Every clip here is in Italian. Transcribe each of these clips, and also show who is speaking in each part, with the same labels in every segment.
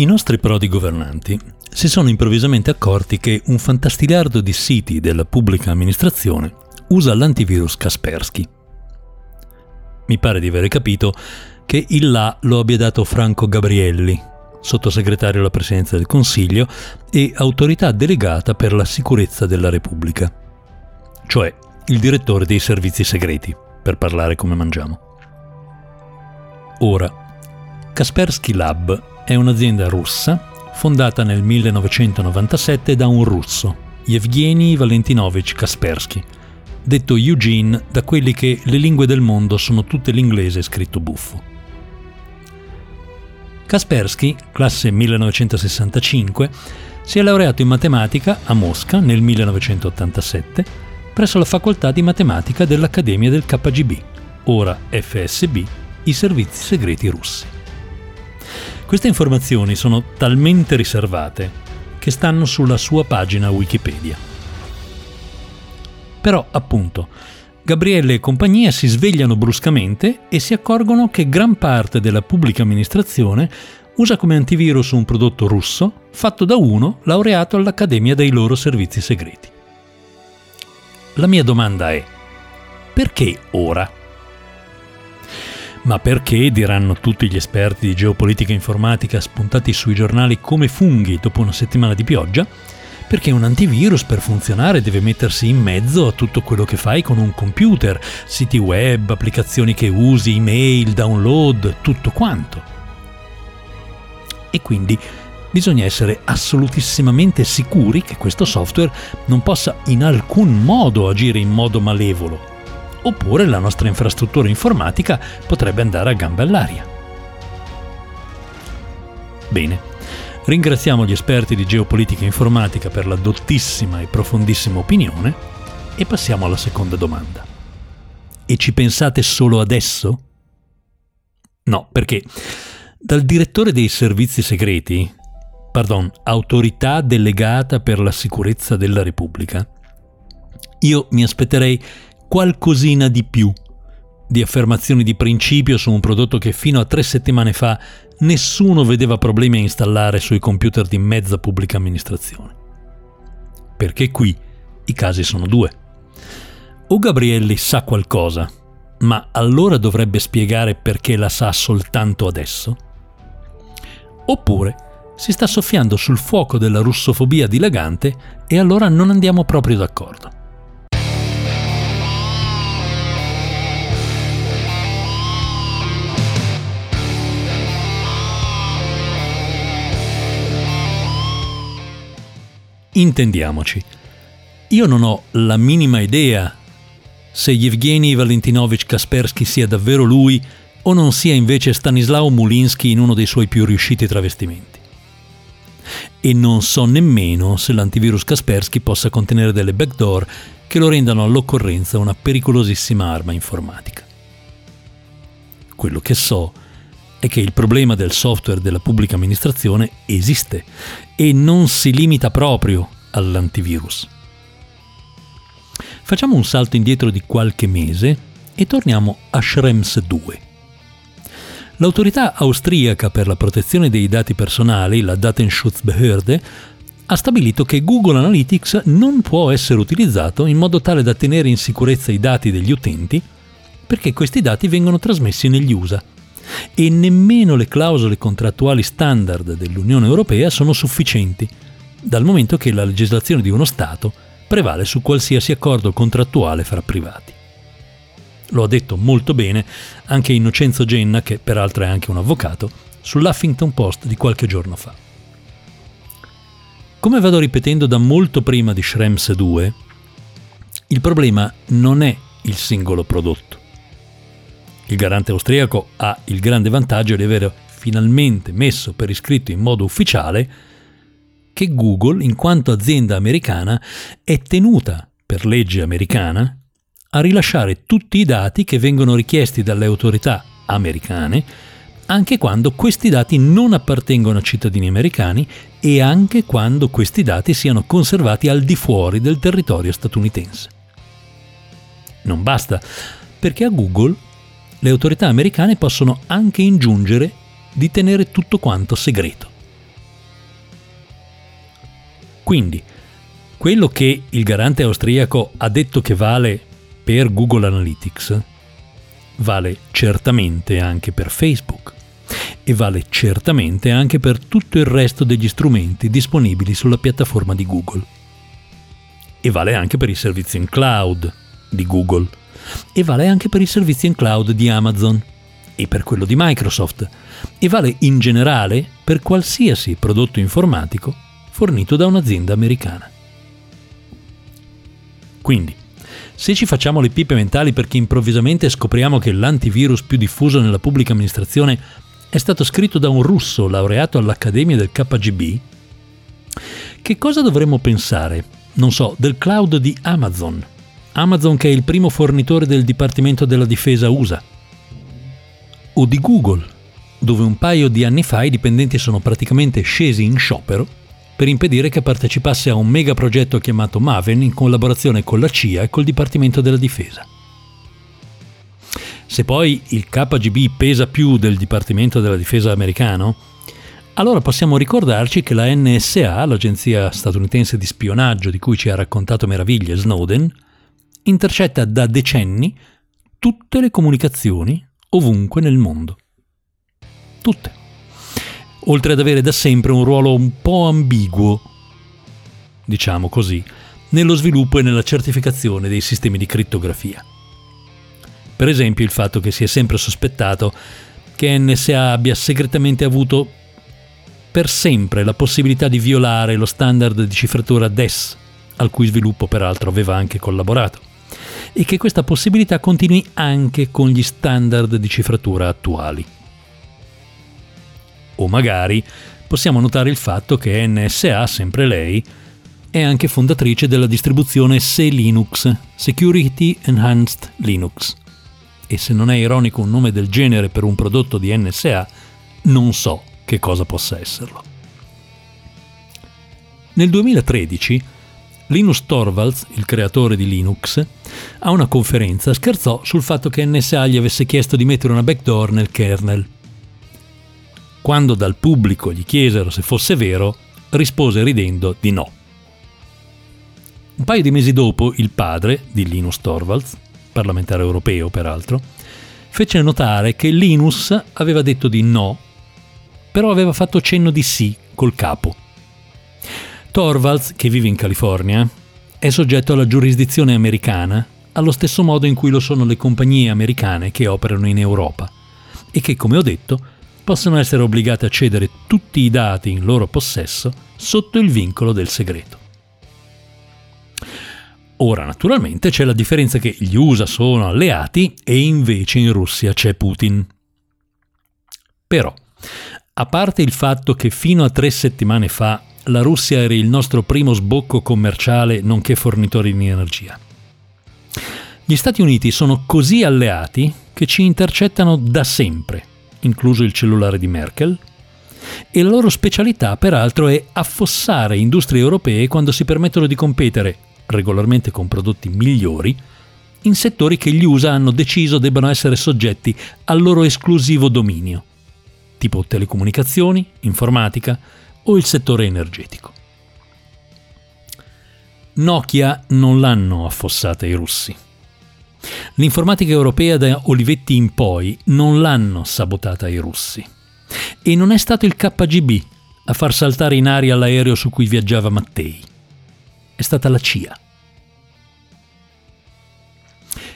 Speaker 1: I nostri prodi governanti si sono improvvisamente accorti che un fantastiliardo di siti della pubblica amministrazione usa l'antivirus Kaspersky. Mi pare di aver capito che il là lo abbia dato Franco Gabrielli, sottosegretario alla Presidenza del Consiglio e autorità delegata per la sicurezza della Repubblica, cioè il direttore dei servizi segreti, per parlare come mangiamo. Ora, Kaspersky Lab è un'azienda russa fondata nel 1997 da un russo, Yevgeny Valentinovich Kaspersky, detto Eugene da quelli che le lingue del mondo sono tutte l'inglese scritto buffo. Kaspersky, classe 1965, si è laureato in matematica a Mosca nel 1987 presso la facoltà di matematica dell'Accademia del KGB, ora FSB, i servizi segreti russi. Queste informazioni sono talmente riservate che stanno sulla sua pagina Wikipedia. Però, appunto, Gabriele e compagnia si svegliano bruscamente e si accorgono che gran parte della pubblica amministrazione usa come antivirus un prodotto russo fatto da uno laureato all'Accademia dei loro servizi segreti. La mia domanda è, perché ora? Ma perché, diranno tutti gli esperti di geopolitica informatica spuntati sui giornali come funghi dopo una settimana di pioggia? Perché un antivirus per funzionare deve mettersi in mezzo a tutto quello che fai con un computer, siti web, applicazioni che usi, email, download, tutto quanto. E quindi bisogna essere assolutissimamente sicuri che questo software non possa in alcun modo agire in modo malevolo oppure la nostra infrastruttura informatica potrebbe andare a gambe all'aria. Bene, ringraziamo gli esperti di geopolitica informatica per la dottissima e profondissima opinione e passiamo alla seconda domanda. E ci pensate solo adesso? No, perché dal direttore dei servizi segreti, pardon, autorità delegata per la sicurezza della Repubblica, io mi aspetterei qualcosina di più di affermazioni di principio su un prodotto che fino a tre settimane fa nessuno vedeva problemi a installare sui computer di mezza pubblica amministrazione. Perché qui i casi sono due. O Gabrielli sa qualcosa, ma allora dovrebbe spiegare perché la sa soltanto adesso? Oppure si sta soffiando sul fuoco della russofobia dilagante e allora non andiamo proprio d'accordo. Intendiamoci, io non ho la minima idea se Yevgeny Valentinovich Kaspersky sia davvero lui o non sia invece Stanislao Mulinsky in uno dei suoi più riusciti travestimenti. E non so nemmeno se l'antivirus Kaspersky possa contenere delle backdoor che lo rendano all'occorrenza una pericolosissima arma informatica. Quello che so è che il problema del software della pubblica amministrazione esiste e non si limita proprio all'antivirus. Facciamo un salto indietro di qualche mese e torniamo a Schrems 2. L'autorità austriaca per la protezione dei dati personali, la Datenschutzbehörde, ha stabilito che Google Analytics non può essere utilizzato in modo tale da tenere in sicurezza i dati degli utenti perché questi dati vengono trasmessi negli USA e nemmeno le clausole contrattuali standard dell'Unione Europea sono sufficienti, dal momento che la legislazione di uno Stato prevale su qualsiasi accordo contrattuale fra privati. Lo ha detto molto bene anche Innocenzo Genna, che peraltro è anche un avvocato, sull'Huffington Post di qualche giorno fa. Come vado ripetendo da molto prima di Schrems 2, il problema non è il singolo prodotto. Il garante austriaco ha il grande vantaggio di aver finalmente messo per iscritto in modo ufficiale che Google, in quanto azienda americana, è tenuta, per legge americana, a rilasciare tutti i dati che vengono richiesti dalle autorità americane, anche quando questi dati non appartengono a cittadini americani e anche quando questi dati siano conservati al di fuori del territorio statunitense. Non basta, perché a Google le autorità americane possono anche ingiungere di tenere tutto quanto segreto. Quindi, quello che il garante austriaco ha detto che vale per Google Analytics, vale certamente anche per Facebook e vale certamente anche per tutto il resto degli strumenti disponibili sulla piattaforma di Google. E vale anche per i servizi in cloud di Google. E vale anche per i servizi in cloud di Amazon e per quello di Microsoft. E vale in generale per qualsiasi prodotto informatico fornito da un'azienda americana. Quindi, se ci facciamo le pipe mentali perché improvvisamente scopriamo che l'antivirus più diffuso nella pubblica amministrazione è stato scritto da un russo laureato all'Accademia del KGB, che cosa dovremmo pensare, non so, del cloud di Amazon? Amazon che è il primo fornitore del Dipartimento della Difesa USA. O di Google, dove un paio di anni fa i dipendenti sono praticamente scesi in sciopero per impedire che partecipasse a un mega progetto chiamato Maven in collaborazione con la CIA e col Dipartimento della Difesa. Se poi il KGB pesa più del Dipartimento della Difesa americano, allora possiamo ricordarci che la NSA, l'agenzia statunitense di spionaggio di cui ci ha raccontato meraviglie Snowden, intercetta da decenni tutte le comunicazioni ovunque nel mondo. Tutte. Oltre ad avere da sempre un ruolo un po' ambiguo, diciamo così, nello sviluppo e nella certificazione dei sistemi di crittografia. Per esempio il fatto che si è sempre sospettato che NSA abbia segretamente avuto per sempre la possibilità di violare lo standard di cifratura DES, al cui sviluppo peraltro aveva anche collaborato, e che questa possibilità continui anche con gli standard di cifratura attuali. O magari possiamo notare il fatto che NSA, sempre lei, è anche fondatrice della distribuzione C-Linux, Security Enhanced Linux, e se non è ironico un nome del genere per un prodotto di NSA, non so che cosa possa esserlo. Nel 2013 Linus Torvalds, il creatore di Linux, a una conferenza scherzò sul fatto che NSA gli avesse chiesto di mettere una backdoor nel kernel. Quando dal pubblico gli chiesero se fosse vero, rispose ridendo di no. Un paio di mesi dopo, il padre di Linus Torvalds, parlamentare europeo peraltro, fece notare che Linus aveva detto di no, però aveva fatto cenno di sì col capo. Torvalds, che vive in California, è soggetto alla giurisdizione americana, allo stesso modo in cui lo sono le compagnie americane che operano in Europa e che, come ho detto, possono essere obbligate a cedere tutti i dati in loro possesso sotto il vincolo del segreto. Ora, naturalmente, c'è la differenza che gli USA sono alleati e invece in Russia c'è Putin. Però, a parte il fatto che fino a tre settimane fa la Russia era il nostro primo sbocco commerciale nonché fornitore di energia, gli Stati Uniti sono così alleati che ci intercettano da sempre, incluso il cellulare di Merkel, e la loro specialità peraltro è affossare industrie europee quando si permettono di competere regolarmente con prodotti migliori, in settori che gli USA hanno deciso debbano essere soggetti al loro esclusivo dominio, tipo telecomunicazioni, informatica o il settore energetico. Nokia non l'hanno affossata i russi. L'informatica europea da Olivetti in poi non l'hanno sabotata i russi. E non è stato il KGB a far saltare in aria l'aereo su cui viaggiava Mattei è stata la CIA.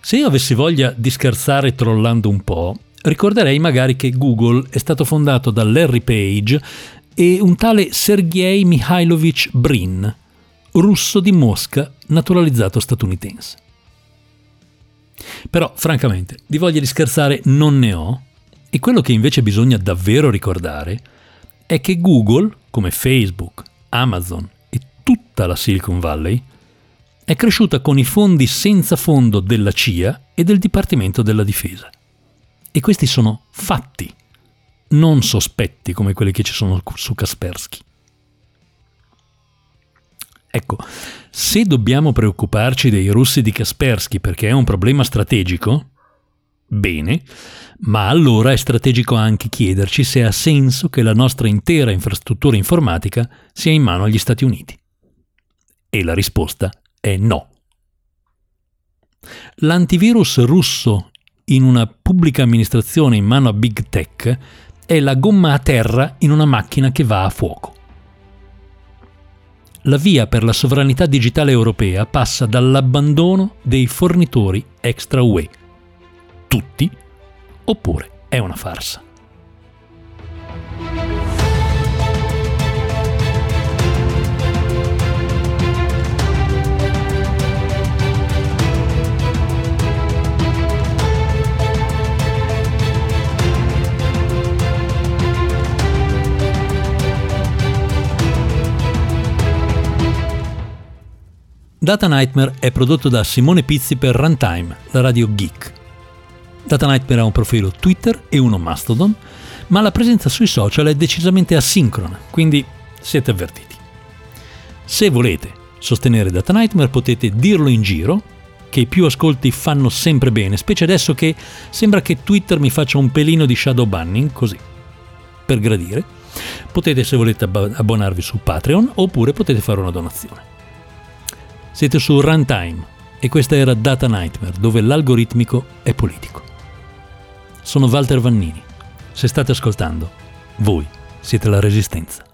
Speaker 1: Se io avessi voglia di scherzare trollando un po', ricorderei magari che Google è stato fondato da Larry Page e un tale Sergei Mikhailovich Brin, russo di Mosca, naturalizzato statunitense. Però, francamente, di voglia di scherzare non ne ho, e quello che invece bisogna davvero ricordare è che Google, come Facebook, Amazon tutta la Silicon Valley, è cresciuta con i fondi senza fondo della CIA e del Dipartimento della Difesa. E questi sono fatti, non sospetti come quelli che ci sono su Kaspersky. Ecco, se dobbiamo preoccuparci dei russi di Kaspersky perché è un problema strategico, bene, ma allora è strategico anche chiederci se ha senso che la nostra intera infrastruttura informatica sia in mano agli Stati Uniti. E la risposta è no. L'antivirus russo in una pubblica amministrazione in mano a Big Tech è la gomma a terra in una macchina che va a fuoco. La via per la sovranità digitale europea passa dall'abbandono dei fornitori extra UE. Tutti oppure è una farsa. Data Nightmare è prodotto da Simone Pizzi per Runtime, la radio geek. Data Nightmare ha un profilo Twitter e uno Mastodon, ma la presenza sui social è decisamente asincrona, quindi siete avvertiti. Se volete sostenere Data Nightmare potete dirlo in giro, che i più ascolti fanno sempre bene, specie adesso che sembra che Twitter mi faccia un pelino di shadow banning, così, per gradire. Potete se volete abbonarvi su Patreon oppure potete fare una donazione. Siete su Runtime e questa era Data Nightmare, dove l'algoritmico è politico. Sono Walter Vannini. Se state ascoltando, voi siete la resistenza.